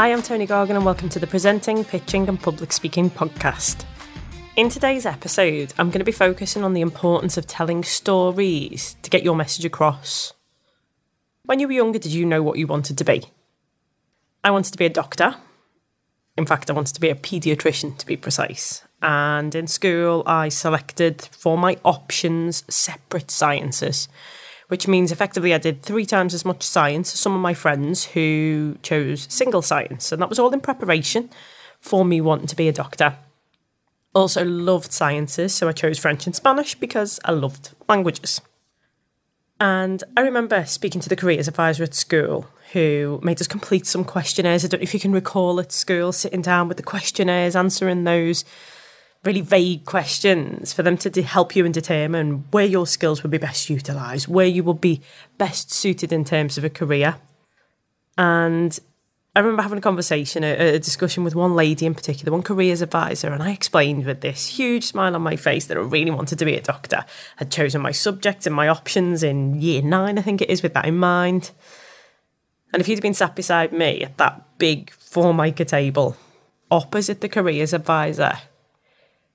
Hi, I'm Toni Gargan, and welcome to the Presenting, Pitching, and Public Speaking podcast. In today's episode, I'm going to be focusing on the importance of telling stories to get your message across. When you were younger, did you know what you wanted to be? I wanted to be a doctor. In fact, I wanted to be a paediatrician, to be precise. And in school, I selected for my options separate sciences which means effectively I did three times as much science as some of my friends who chose single science. And that was all in preparation for me wanting to be a doctor. Also loved sciences, so I chose French and Spanish because I loved languages. And I remember speaking to the careers advisor at school who made us complete some questionnaires. I don't know if you can recall at school sitting down with the questionnaires, answering those really vague questions for them to de- help you and determine where your skills would be best utilised, where you would be best suited in terms of a career. And I remember having a conversation, a, a, discussion with one lady in particular, one careers advisor, and I explained with this huge smile on my face that I really wanted to be a doctor. I'd chosen my subjects and my options in year nine, I think it is, with that in mind. And if you'd been sat beside me at that big formica table, opposite the careers advisor,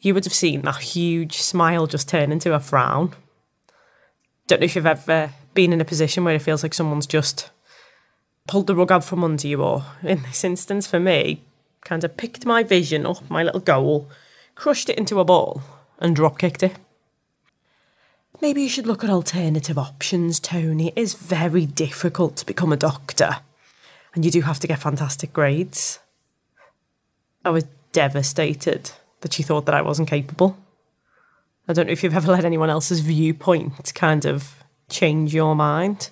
you would have seen that huge smile just turn into a frown. Don't know if you've ever been in a position where it feels like someone's just pulled the rug out from under you, or in this instance for me, kind of picked my vision up, my little goal, crushed it into a ball, and drop kicked it. Maybe you should look at alternative options, Toni. It is very difficult to become a doctor, and you do have to get fantastic grades. I was devastated that she thought that I wasn't capable. I don't know if you've ever let anyone else's viewpoint kind of change your mind.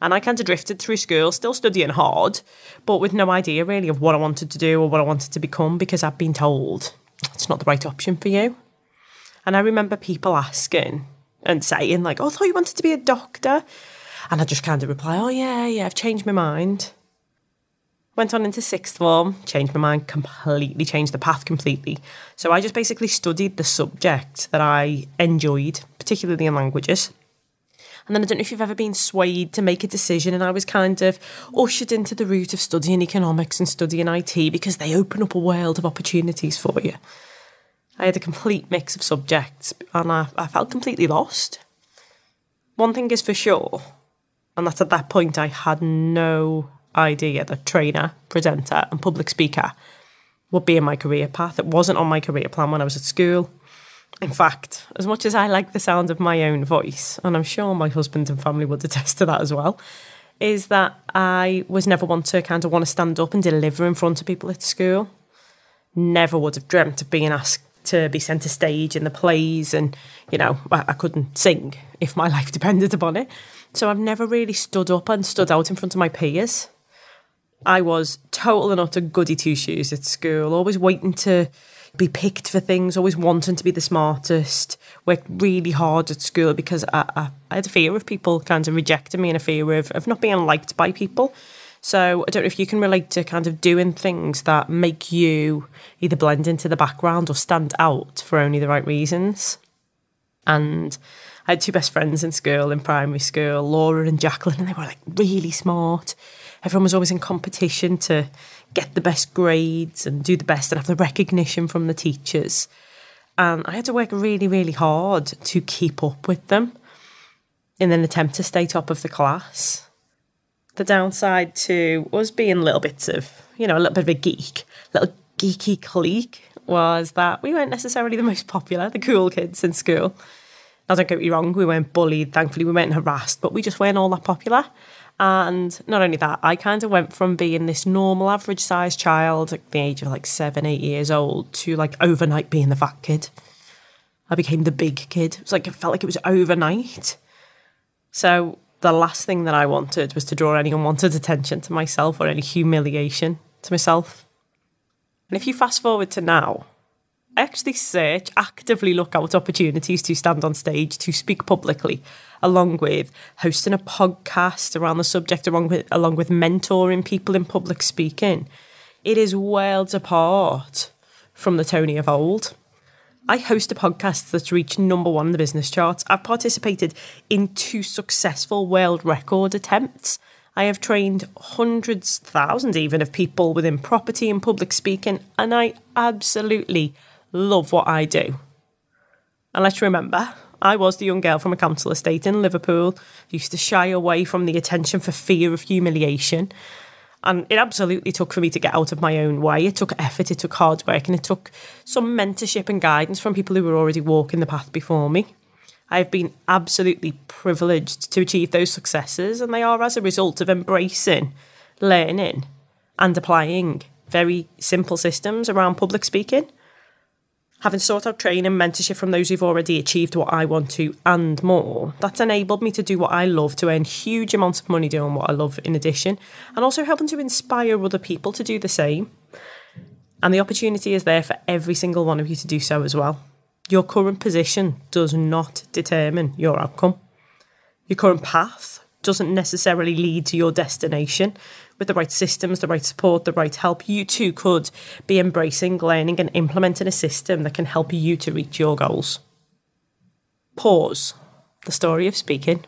And I kind of drifted through school, still studying hard, but with no idea really of what I wanted to do or what I wanted to become because I'd been told it's not the right option for you. And I remember people asking and saying, like, oh, I thought you wanted to be a doctor. And I just kind of reply, oh, yeah, yeah, I've changed my mind. Went on into sixth form, changed my mind completely, changed the path completely. So I just basically studied the subject that I enjoyed, particularly in languages. And then I don't know if you've ever been swayed to make a decision, and I was kind of ushered into the route of studying economics and studying IT because they open up a world of opportunities for you. I had a complete mix of subjects, and I, I felt completely lost. One thing is for sure, and that's at that point I had no idea that trainer, presenter, and public speaker would be in my career path. It wasn't on my career plan when I was at school. In fact, as much as I like the sound of my own voice, and I'm sure my husband and family would attest to that as well, is that I was never one to kind of want to stand up and deliver in front of people at school. Never would have dreamt of being asked to be centre stage in the plays, and you know, I, I couldn't sing if my life depended upon it. So I've never really stood up and stood out in front of my peers. I was total and utter goody two shoes at school, always waiting to be picked for things, always wanting to be the smartest, worked really hard at school because I, I, I, had a fear of people kind of rejecting me and a fear of, of not being liked by people. So I don't know if you can relate to kind of doing things that make you either blend into the background or stand out for only the right reasons. And I had two best friends in school, in primary school, Laura and Jacqueline, and they were like really smart everyone was always in competition to get the best grades and do the best and have the recognition from the teachers. And I had to work really, really hard to keep up with them in an attempt to stay top of the class. The downside to us being little bits of, you know, a little bit of a geek, little geeky clique, was that we weren't necessarily the most popular, the cool kids in school. Now, don't get me wrong, we weren't bullied, thankfully, we weren't harassed, but we just weren't all that popular. And not only that, I kind of went from being this normal, average sized child at the age of like seven, eight years old to like overnight being the fat kid. I became the big kid. It was like, it felt like it was overnight. So the last thing that I wanted was to draw any unwanted attention to myself or any humiliation to myself. And if you fast forward to now, actually search, actively look out opportunities to stand on stage, to speak publicly, along with hosting a podcast around the subject, along with, along with mentoring people in public speaking. It is worlds apart from the Toni of old. I host a podcast that's reached number one in the business charts. I've participated in two successful world record attempts I have trained hundreds, thousands even, of people within property and public speaking, and I absolutely love what I do. And let's remember, I was the young girl from a council estate in Liverpool, used to shy away from the attention for fear of humiliation. And it absolutely took for me to get out of my own way. It took effort, it took hard work, and it took some mentorship and guidance from people who were already walking the path before me. I've been absolutely privileged to achieve those successes, and they are as a result of embracing, learning, and applying very simple systems around public speaking. Having sought out training and mentorship from those who've already achieved what I want to and more, that's enabled me to do what I love, to earn huge amounts of money doing what I love in addition, and also helping to inspire other people to do the same. And the opportunity is there for every single one of you to do so as well. Your current position does not determine your outcome. Your current path doesn't necessarily lead to your destination. With the right systems, the right support, the right help, you too could be embracing, learning, and implementing a system that can help you to reach your goals. Pause. The story of speaking.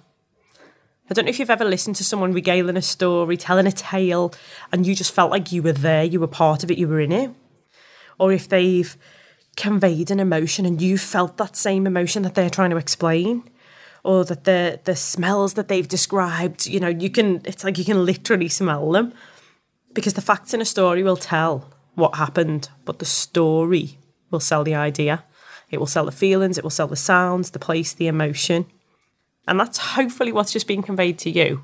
I don't know if you've ever listened to someone regaling a story, telling a tale, and you just felt like you were there, you were part of it, you were in it. Or if they've conveyed an emotion and you felt that same emotion that they're trying to explain or that the the smells that they've described you know you can it's like you can literally smell them. Because the facts in a story will tell what happened but the story will sell the idea. It will sell the feelings it will sell the sounds the place the emotion. And that's hopefully what's just being conveyed to you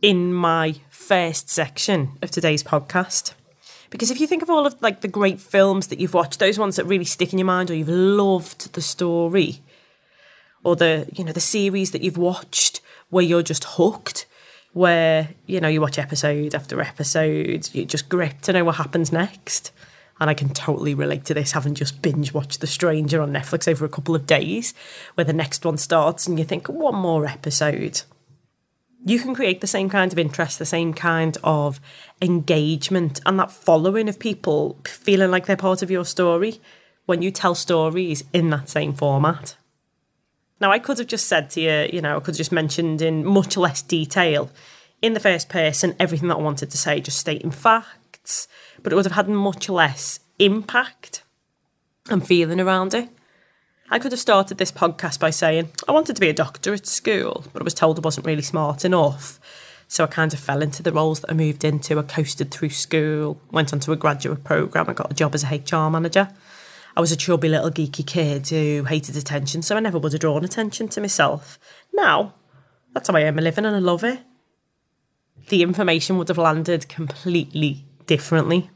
in my first section of today's podcast. Because if you think of all of like the great films that you've watched, those ones that really stick in your mind, or you've loved the story, or the you know the series that you've watched where you're just hooked, where you know you watch episode after episode, you're just gripped to know what happens next. And I can totally relate to this, having just binge watched The Stranger on Netflix over a couple of days, where the next one starts and you think, one more episode you can create the same kind of interest, the same kind of engagement, and that following of people feeling like they're part of your story when you tell stories in that same format. Now, I could have just said to you, you know, I could have just mentioned in much less detail in the first person everything that I wanted to say, just stating facts, but it would have had much less impact and feeling around it. I could have started this podcast by saying I wanted to be a doctor at school, but I was told I wasn't really smart enough. So I kind of fell into the roles that I moved into. I coasted through school, went onto a graduate programme, I got a job as a HR manager. I was a chubby little geeky kid who hated attention, so I never would have drawn attention to myself. Now, that's how I earn my living and I love it. The information would have landed completely differently.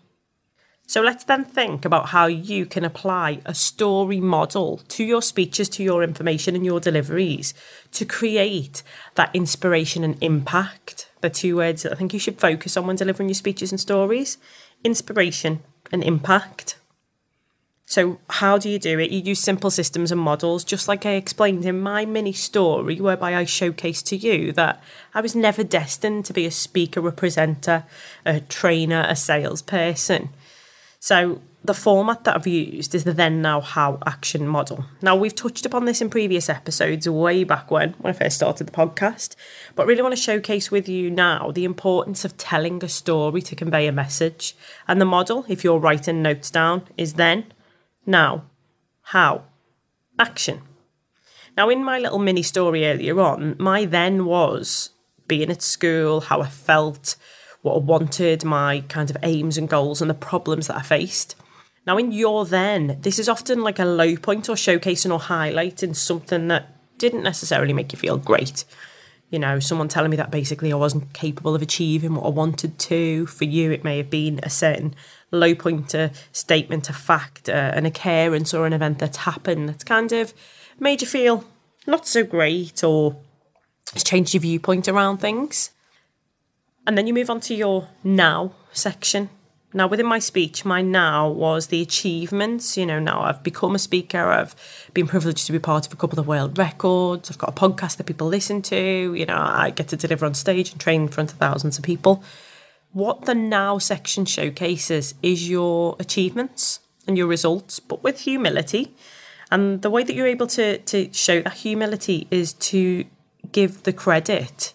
So let's then think about how you can apply a story model to your speeches, to your information, and your deliveries to create that inspiration and impact. The two words that I think you should focus on when delivering your speeches and stories inspiration and impact. So, how do you do it? You use simple systems and models, just like I explained in my mini story, whereby I showcased to you that I was never destined to be a speaker, a presenter, a trainer, a salesperson. So the format that I've used is the then, now, how action model. Now, we've touched upon this in previous episodes way back when, when I first started the podcast, but really want to showcase with you now the importance of telling a story to convey a message. And the model, if you're writing notes down, is then, now, how, action. Now, in my little mini story earlier on, my then was being at school, how I felt, what I wanted, my kind of aims and goals, and the problems that I faced. Now, in your then, this is often like a low point or showcasing or highlighting something that didn't necessarily make you feel great. You know, someone telling me that basically I wasn't capable of achieving what I wanted to. For you, it may have been a certain low point, a statement, a fact, uh, an occurrence or an event that's happened that's kind of made you feel not so great or has changed your viewpoint around things. And then you move on to your now section. Now, within my speech, my now was the achievements. You know, now I've become a speaker, I've been privileged to be part of a couple of world records, I've got a podcast that people listen to, you know, I get to deliver on stage and train in front of thousands of people. What the now section showcases is your achievements and your results, but with humility. And the way that you're able to, to show that humility is to give the credit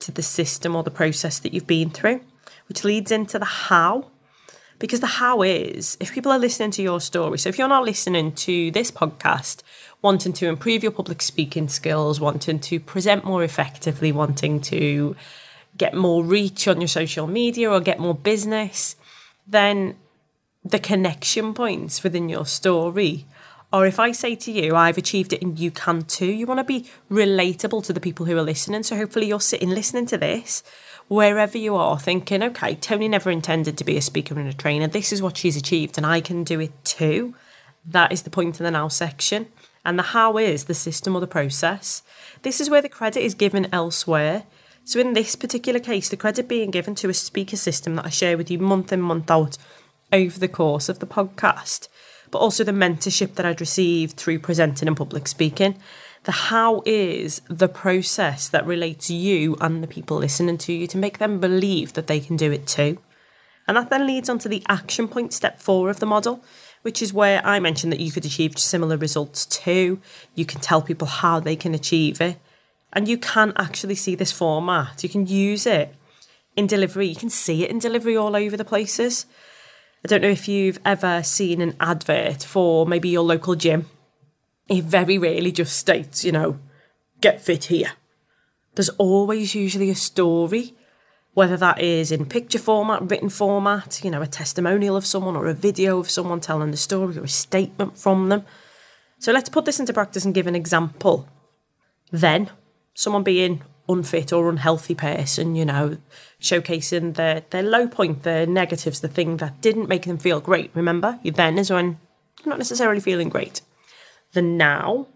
to the system or the process that you've been through, which leads into the how. Because the how is if people are listening to your story, so if you're not listening to this podcast, wanting to improve your public speaking skills, wanting to present more effectively, wanting to get more reach on your social media or get more business, then the connection points within your story or if I say to you, I've achieved it and you can too, you want to be relatable to the people who are listening. So hopefully you're sitting listening to this wherever you are thinking, okay, Toni never intended to be a speaker and a trainer. This is what she's achieved and I can do it too. That is the point in the now section. And the how is the system or the process. This is where the credit is given elsewhere. So in this particular case, the credit being given to a speaker system that I share with you month in, month out over the course of the podcast but also the mentorship that I'd received through presenting and public speaking. The how is the process that relates you and the people listening to you to make them believe that they can do it too. And that then leads on to the action point, step four of the model, which is where I mentioned that you could achieve similar results too. You can tell people how they can achieve it. And you can actually see this format. You can use it in delivery. You can see it in delivery all over the places. I don't know if you've ever seen an advert for maybe your local gym. It very rarely just states, you know, get fit here. There's always usually a story, whether that is in picture format, written format, you know, a testimonial of someone or a video of someone telling the story or a statement from them. So let's put this into practice and give an example. Then, someone being unfit or unhealthy person, you know, showcasing their, their low point, their negatives, the thing that didn't make them feel great. Remember, then is when you're not necessarily feeling great. The now,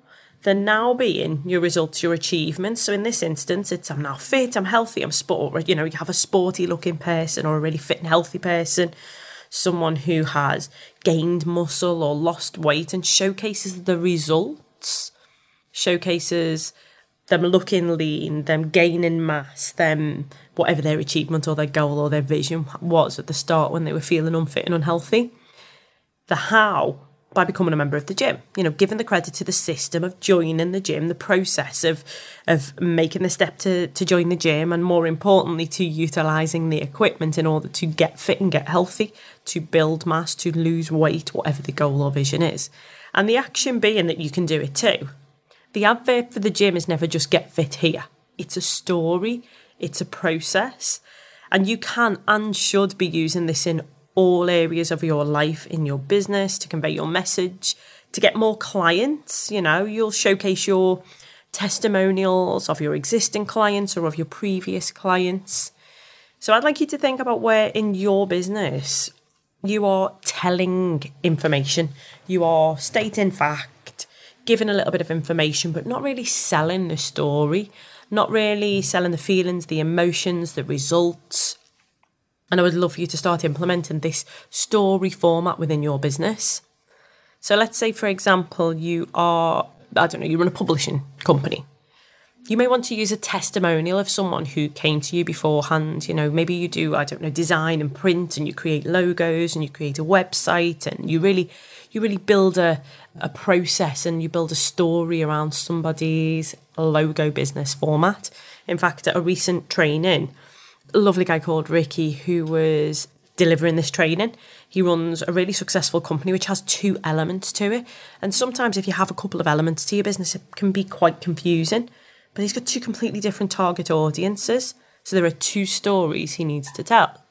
the now being your results, your achievements. So in this instance, it's I'm now fit, I'm healthy, I'm sport. You know, you have a sporty looking person or a really fit and healthy person, someone who has gained muscle or lost weight and showcases the results, showcases them looking lean, them gaining mass, them whatever their achievement or their goal or their vision was at the start when they were feeling unfit and unhealthy. The how by becoming a member of the gym. You know, giving the credit to the system of joining the gym, the process of of making the step to, to join the gym, and more importantly, to utilising the equipment in order to get fit and get healthy, to build mass, to lose weight, whatever the goal or vision is. And the action being that you can do it too. The advert for the gym is never just get fit here. It's a story, it's a process, and you can and should be using this in all areas of your life, in your business, to convey your message, to get more clients. You know, you'll showcase your testimonials of your existing clients or of your previous clients. So I'd like you to think about where in your business you are telling information, you are stating facts giving a little bit of information, but not really selling the story, not really selling the feelings, the emotions, the results. And I would love for you to start implementing this story format within your business. So let's say, for example, you are, I don't know, you run a publishing company. You may want to use a testimonial of someone who came to you beforehand. You know, maybe you do, I don't know, design and print and you create logos and you create a website and you really you really build a, a process and you build a story around somebody's logo business format. In fact, at a recent training, a lovely guy called Ricky who was delivering this training. He runs a really successful company which has two elements to it. And sometimes, if you have a couple of elements to your business, it can be quite confusing. But he's got two completely different target audiences. So there are two stories he needs to tell.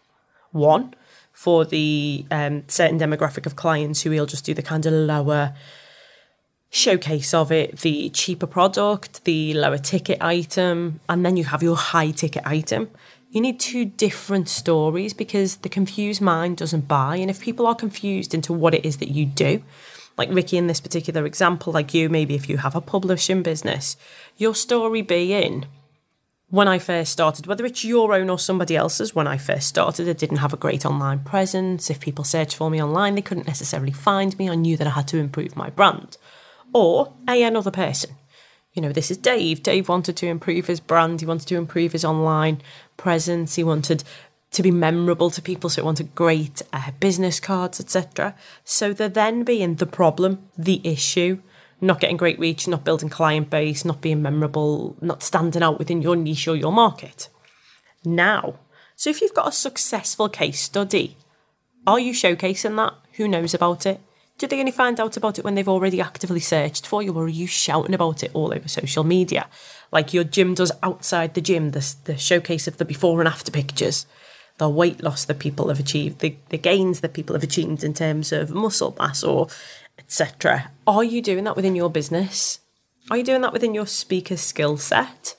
One for the um, certain demographic of clients who he'll just do the kind of lower showcase of it, the cheaper product, the lower ticket item, and then you have your high ticket item. You need two different stories because the confused mind doesn't buy. And if people are confused into what it is that you do, like Ricky in this particular example, like you, maybe if you have a publishing business, your story being when I first started, whether it's your own or somebody else's, when I first started, I didn't have a great online presence. If people searched for me online, they couldn't necessarily find me. I knew that I had to improve my brand. Or a another person. You know, this is Dave. Dave wanted to improve his brand. He wanted to improve his online presence. He wanted to be memorable to people, so he wanted great uh, business cards, etc. So there then being the problem, the issue, not getting great reach, not building client base, not being memorable, not standing out within your niche or your market. now. So if you've got a successful case study, are you showcasing that? Who knows about it? Do they only find out about it when they've already actively searched for you, or are you shouting about it all over social media? Like your gym does outside the gym, the, the showcase of the before and after pictures, the weight loss that people have achieved, the, the gains that people have achieved in terms of muscle mass or etc. Are you doing that within your business? Are you doing that within your speaker skill set?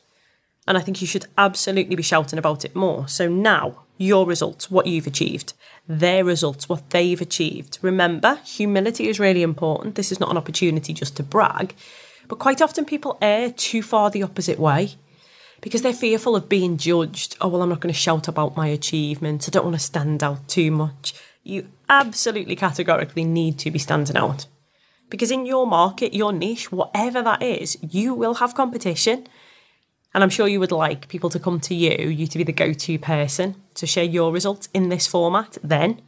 And I think you should absolutely be shouting about it more. So now, your results, what you've achieved, their results, what they've achieved. Remember, humility is really important. This is not an opportunity just to brag. But quite often people err too far the opposite way because they're fearful of being judged. Oh, well, I'm not going to shout about my achievements. I don't want to stand out too much. You absolutely categorically need to be standing out. Because in your market, your niche, whatever that is, you will have competition. And I'm sure you would like people to come to you, you to be the go to person to share your results in this format. Then,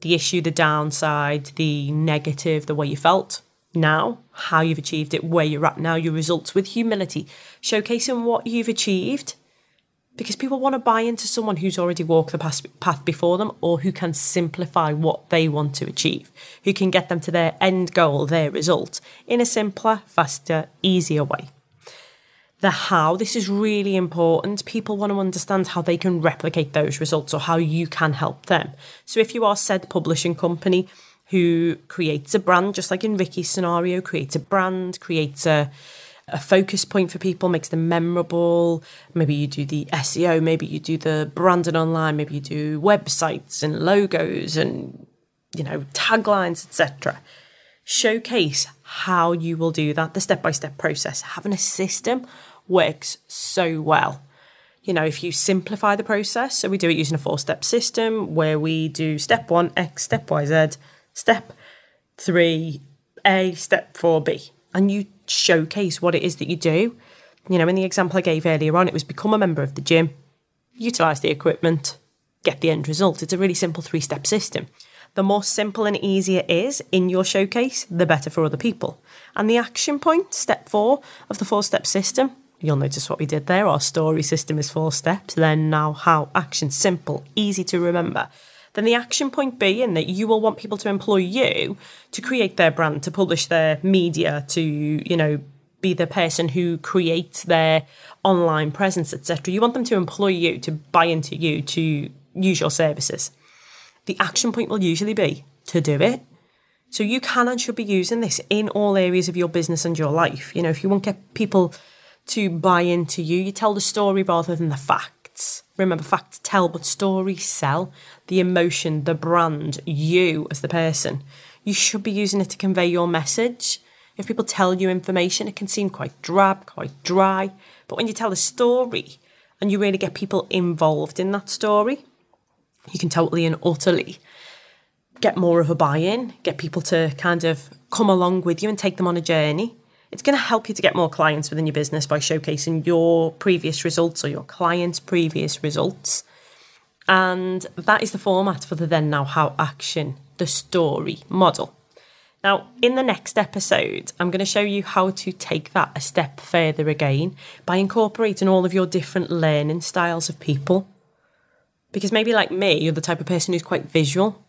the issue, the downside, the negative, the way you felt. Now, how you've achieved it, where you're at now, your results with humility, showcasing what you've achieved. Because people want to buy into someone who's already walked the path before them or who can simplify what they want to achieve, who can get them to their end goal, their result, in a simpler, faster, easier way the how. This is really important. People want to understand how they can replicate those results or how you can help them. So if you are said publishing company who creates a brand, just like in Ricky's scenario, creates a brand, creates a a focus point for people, makes them memorable. Maybe you do the SEO, maybe you do the branding online, maybe you do websites and logos and you know taglines, etc. Showcase how you will do that, the step by step process. Having a system works so well. You know, if you simplify the process, so we do it using a four step system where we do step one, X, step Y, Z, step three, A, step four, B, and you showcase what it is that you do. You know, in the example I gave earlier on, it was become a member of the gym, utilize the equipment, get the end result. It's a really simple three step system. The more simple and easier it is in your showcase, the better for other people. And the action point, step four of the four step system, You'll notice what we did there. Our story system is four steps. Then now how action simple, easy to remember. Then the action point being that you will want people to employ you to create their brand, to publish their media, to, you know, be the person who creates their online presence, etc. You want them to employ you, to buy into you, to use your services. The action point will usually be to do it. So you can and should be using this in all areas of your business and your life. You know, if you want to get people to buy into you. You tell the story rather than the facts. Remember, facts tell, but stories sell. The emotion, the brand, you as the person. You should be using it to convey your message. If people tell you information, it can seem quite drab, quite dry. But when you tell a story and you really get people involved in that story, you can totally and utterly get more of a buy in, get people to kind of come along with you and take them on a journey. It's going to help you to get more clients within your business by showcasing your previous results or your clients' previous results. And that is the format for the then, now, how action, the story model. Now, in the next episode, I'm going to show you how to take that a step further again by incorporating all of your different learning styles of people. Because maybe, like me, you're the type of person who's quite visual.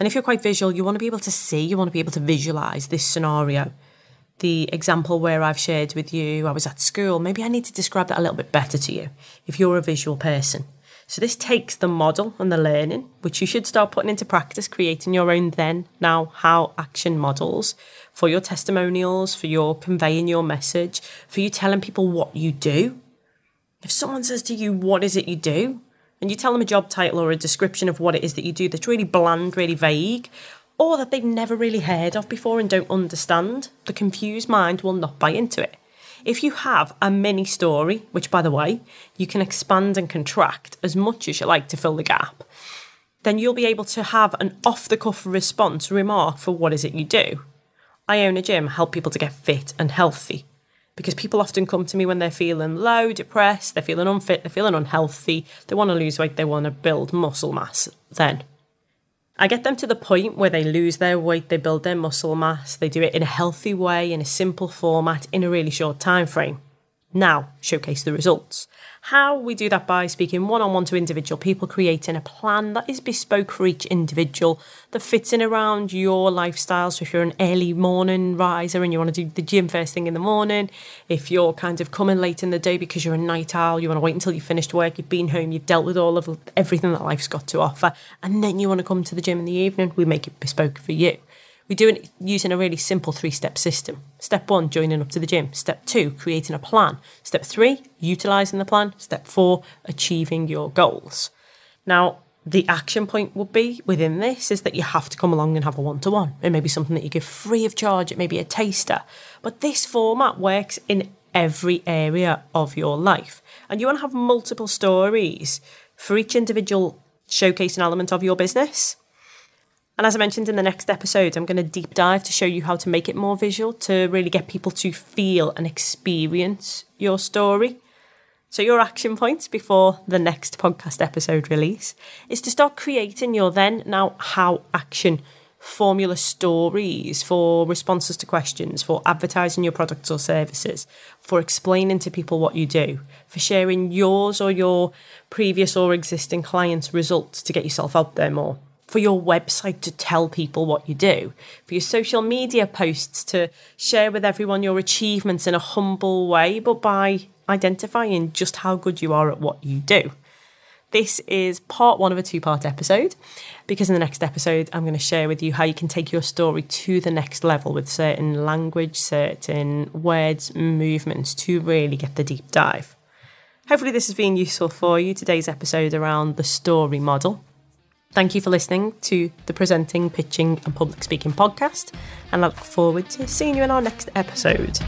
And if you're quite visual, you want to be able to see, you want to be able to visualize this scenario the example where I've shared with you, I was at school, maybe I need to describe that a little bit better to you if you're a visual person. So this takes the model and the learning, which you should start putting into practice, creating your own then, now, how action models for your testimonials, for your conveying your message, for you telling people what you do. If someone says to you, What is it you do? and you tell them a job title or a description of what it is that you do that's really bland, really vague, or that they've never really heard of before and don't understand, the confused mind will not buy into it. If you have a mini story, which by the way, you can expand and contract as much as you like to fill the gap, then you'll be able to have an off the cuff response remark for what is it you do. I own a gym, help people to get fit and healthy. Because people often come to me when they're feeling low, depressed, they're feeling unfit, they're feeling unhealthy, they want to lose weight, they want to build muscle mass. Then I get them to the point where they lose their weight, they build their muscle mass, they do it in a healthy way, in a simple format, in a really short time frame. Now, showcase the results. How we do that by speaking one on one to individual people, creating a plan that is bespoke for each individual that fits in around your lifestyle. So, if you're an early morning riser and you want to do the gym first thing in the morning, if you're kind of coming late in the day because you're a night owl, you want to wait until you've finished work, you've been home, you've dealt with all of everything that life's got to offer, and then you want to come to the gym in the evening, we make it bespoke for you. We do it using a really simple three step system. Step one, joining up to the gym. Step two, creating a plan. Step three, utilizing the plan. Step four, achieving your goals. Now, the action point would be within this is that you have to come along and have a one to one. It may be something that you give free of charge, it may be a taster. But this format works in every area of your life. And you want to have multiple stories for each individual showcasing element of your business. And as I mentioned in the next episode, I'm going to deep dive to show you how to make it more visual to really get people to feel and experience your story. So, your action points before the next podcast episode release is to start creating your then, now, how action formula stories for responses to questions, for advertising your products or services, for explaining to people what you do, for sharing yours or your previous or existing clients' results to get yourself out there more for your website to tell people what you do, for your social media posts to share with everyone your achievements in a humble way, but by identifying just how good you are at what you do. This is part one of a two part episode because in the next episode, I'm going to share with you how you can take your story to the next level with certain language, certain words, movements to really get the deep dive. Hopefully, this has been useful for you. Today's episode around the story model. Thank you for listening to the Presenting, Pitching and Public Speaking podcast, and I look forward to seeing you in our next episode.